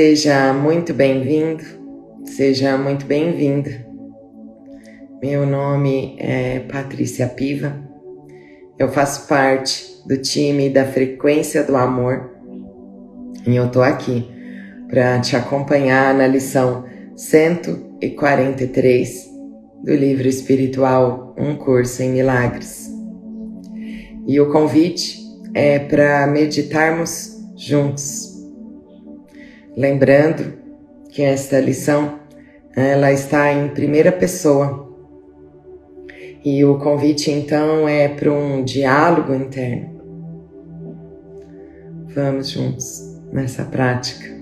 Seja muito bem-vindo, seja muito bem-vinda. Meu nome é Patrícia Piva, eu faço parte do time da Frequência do Amor e eu tô aqui para te acompanhar na lição 143 do livro espiritual Um Curso em Milagres. E o convite é para meditarmos juntos. Lembrando que esta lição ela está em primeira pessoa. E o convite então é para um diálogo interno. Vamos juntos nessa prática.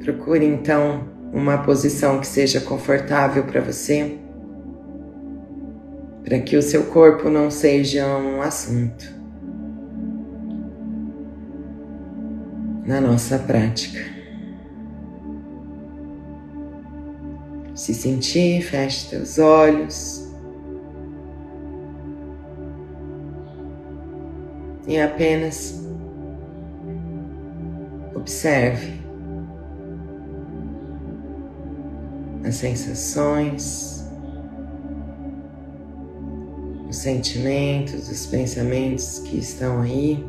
Procure então uma posição que seja confortável para você, para que o seu corpo não seja um assunto na nossa prática. Se sentir, feche teus olhos. E apenas observe as sensações, os sentimentos, os pensamentos que estão aí.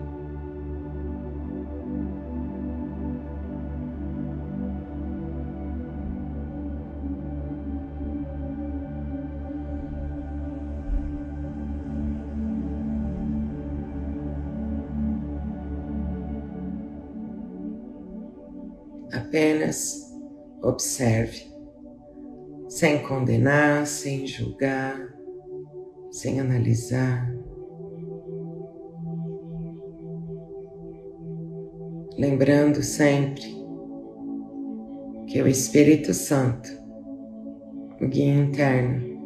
Apenas observe sem condenar, sem julgar, sem analisar. Lembrando sempre que o Espírito Santo, o guia interno,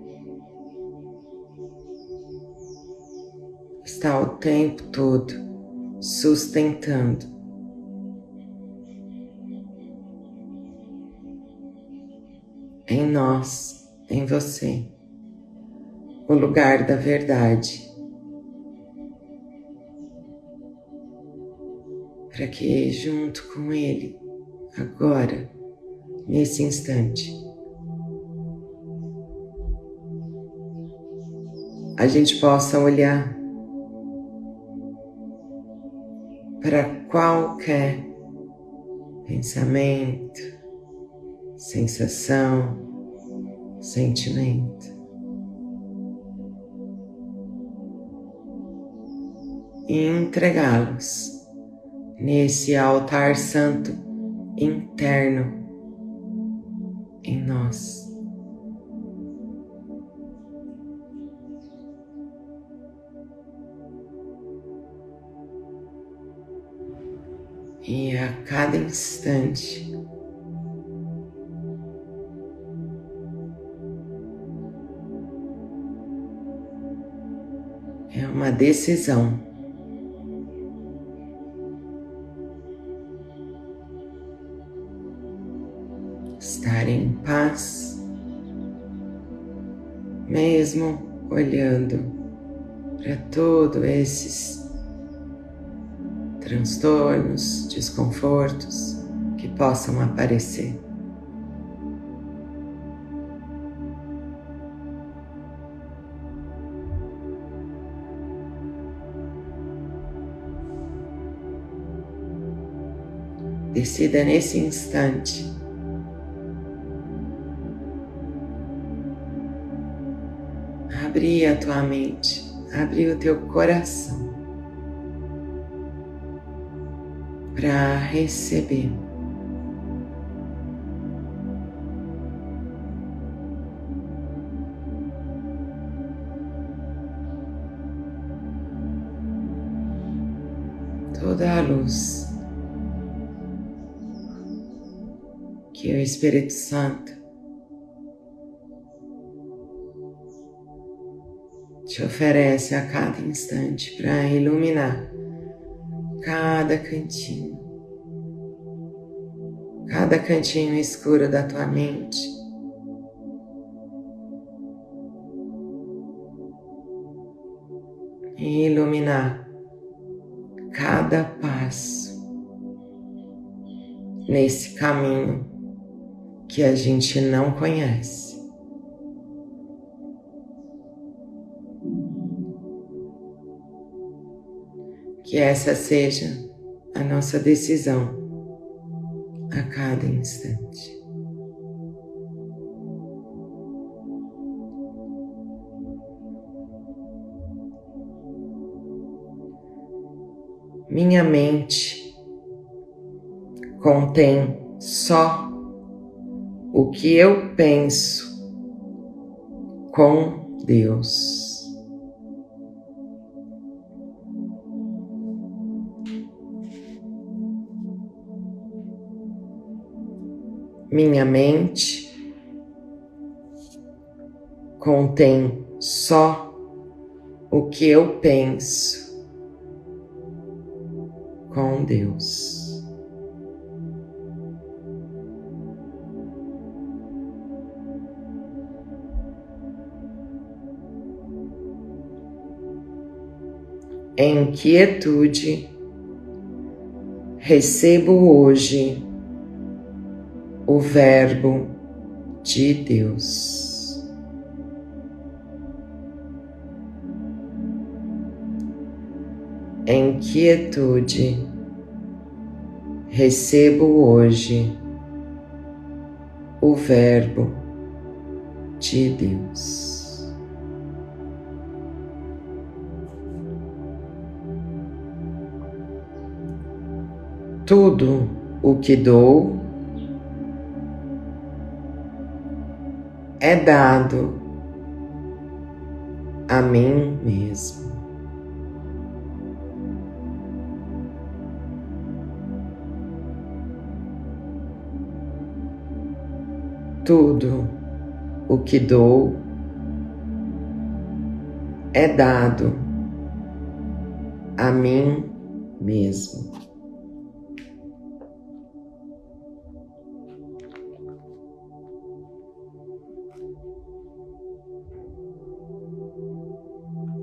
está o tempo todo sustentando nós, em você, o lugar da verdade. Para que, junto com Ele, agora, nesse instante, a gente possa olhar para qualquer pensamento, sensação, sentimento. E entregá-los nesse altar santo interno em nós. E a cada instante uma decisão. Estar em paz, mesmo olhando para todos esses transtornos, desconfortos que possam aparecer. Decida nesse instante abrir a tua mente, abrir o teu coração para receber. Toda a luz que é o Espírito Santo. Te oferece a cada instante para iluminar cada cantinho, cada cantinho escuro da tua mente. E iluminar cada passo nesse caminho que a gente não conhece. Que essa seja a nossa decisão a cada instante. Minha mente contém só o que eu penso com Deus. Minha mente contém só o que eu penso com Deus. Em quietude, recebo hoje o Verbo de Deus. em quietude, recebo hoje o Verbo de Deus. Tudo o que dou é dado a mim mesmo. tudo o que dou é dado a mim mesmo.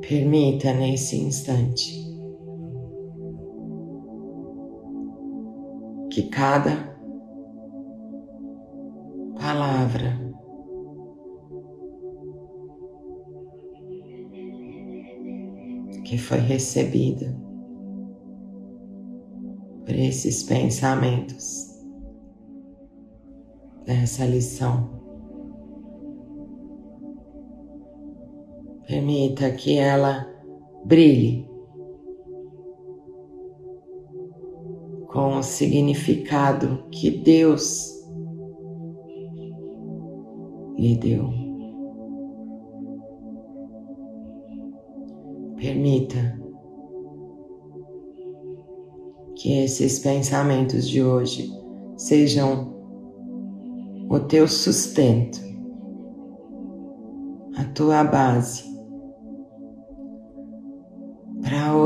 Permita nesse instante que cada palavra. Que foi recebida por esses pensamentos dessa lição. Permita que ela brilhe com o significado que Deus lhe deu. Permita que esses pensamentos de hoje sejam o teu sustento, a tua base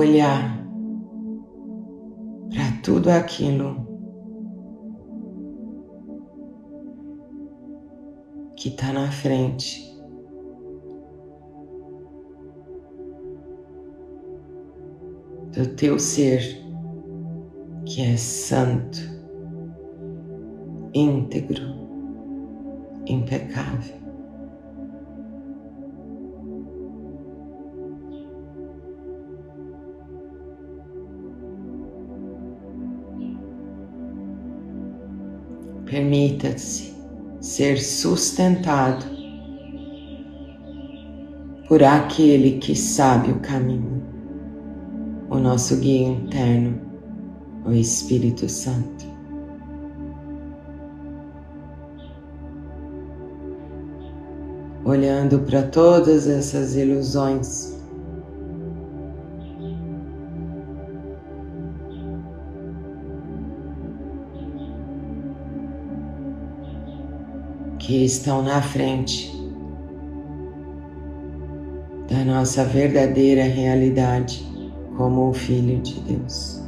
olhar para tudo aquilo que está na frente. Do teu ser que é santo, íntegro, impecável. Permita-se ser sustentado por aquele que sabe o caminho, o nosso guia interno, o Espírito Santo. Olhando para todas essas ilusões que estão na frente da nossa verdadeira realidade como o Filho de Deus.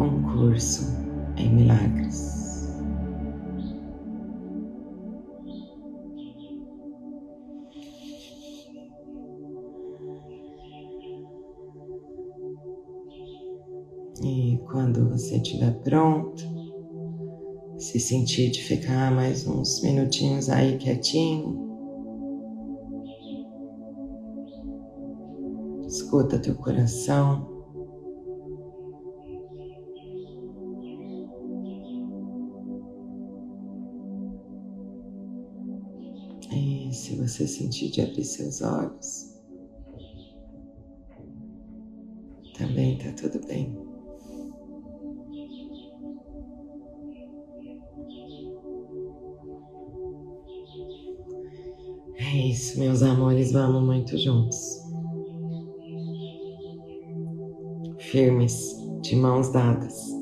Um curso em milagres. Você estiver pronto, se sentir de ficar mais uns minutinhos aí quietinho, escuta teu coração. E se você sentir de abrir seus olhos, também tá tudo bem. Meus amores, vamos muito juntos. Firmes, de mãos dadas.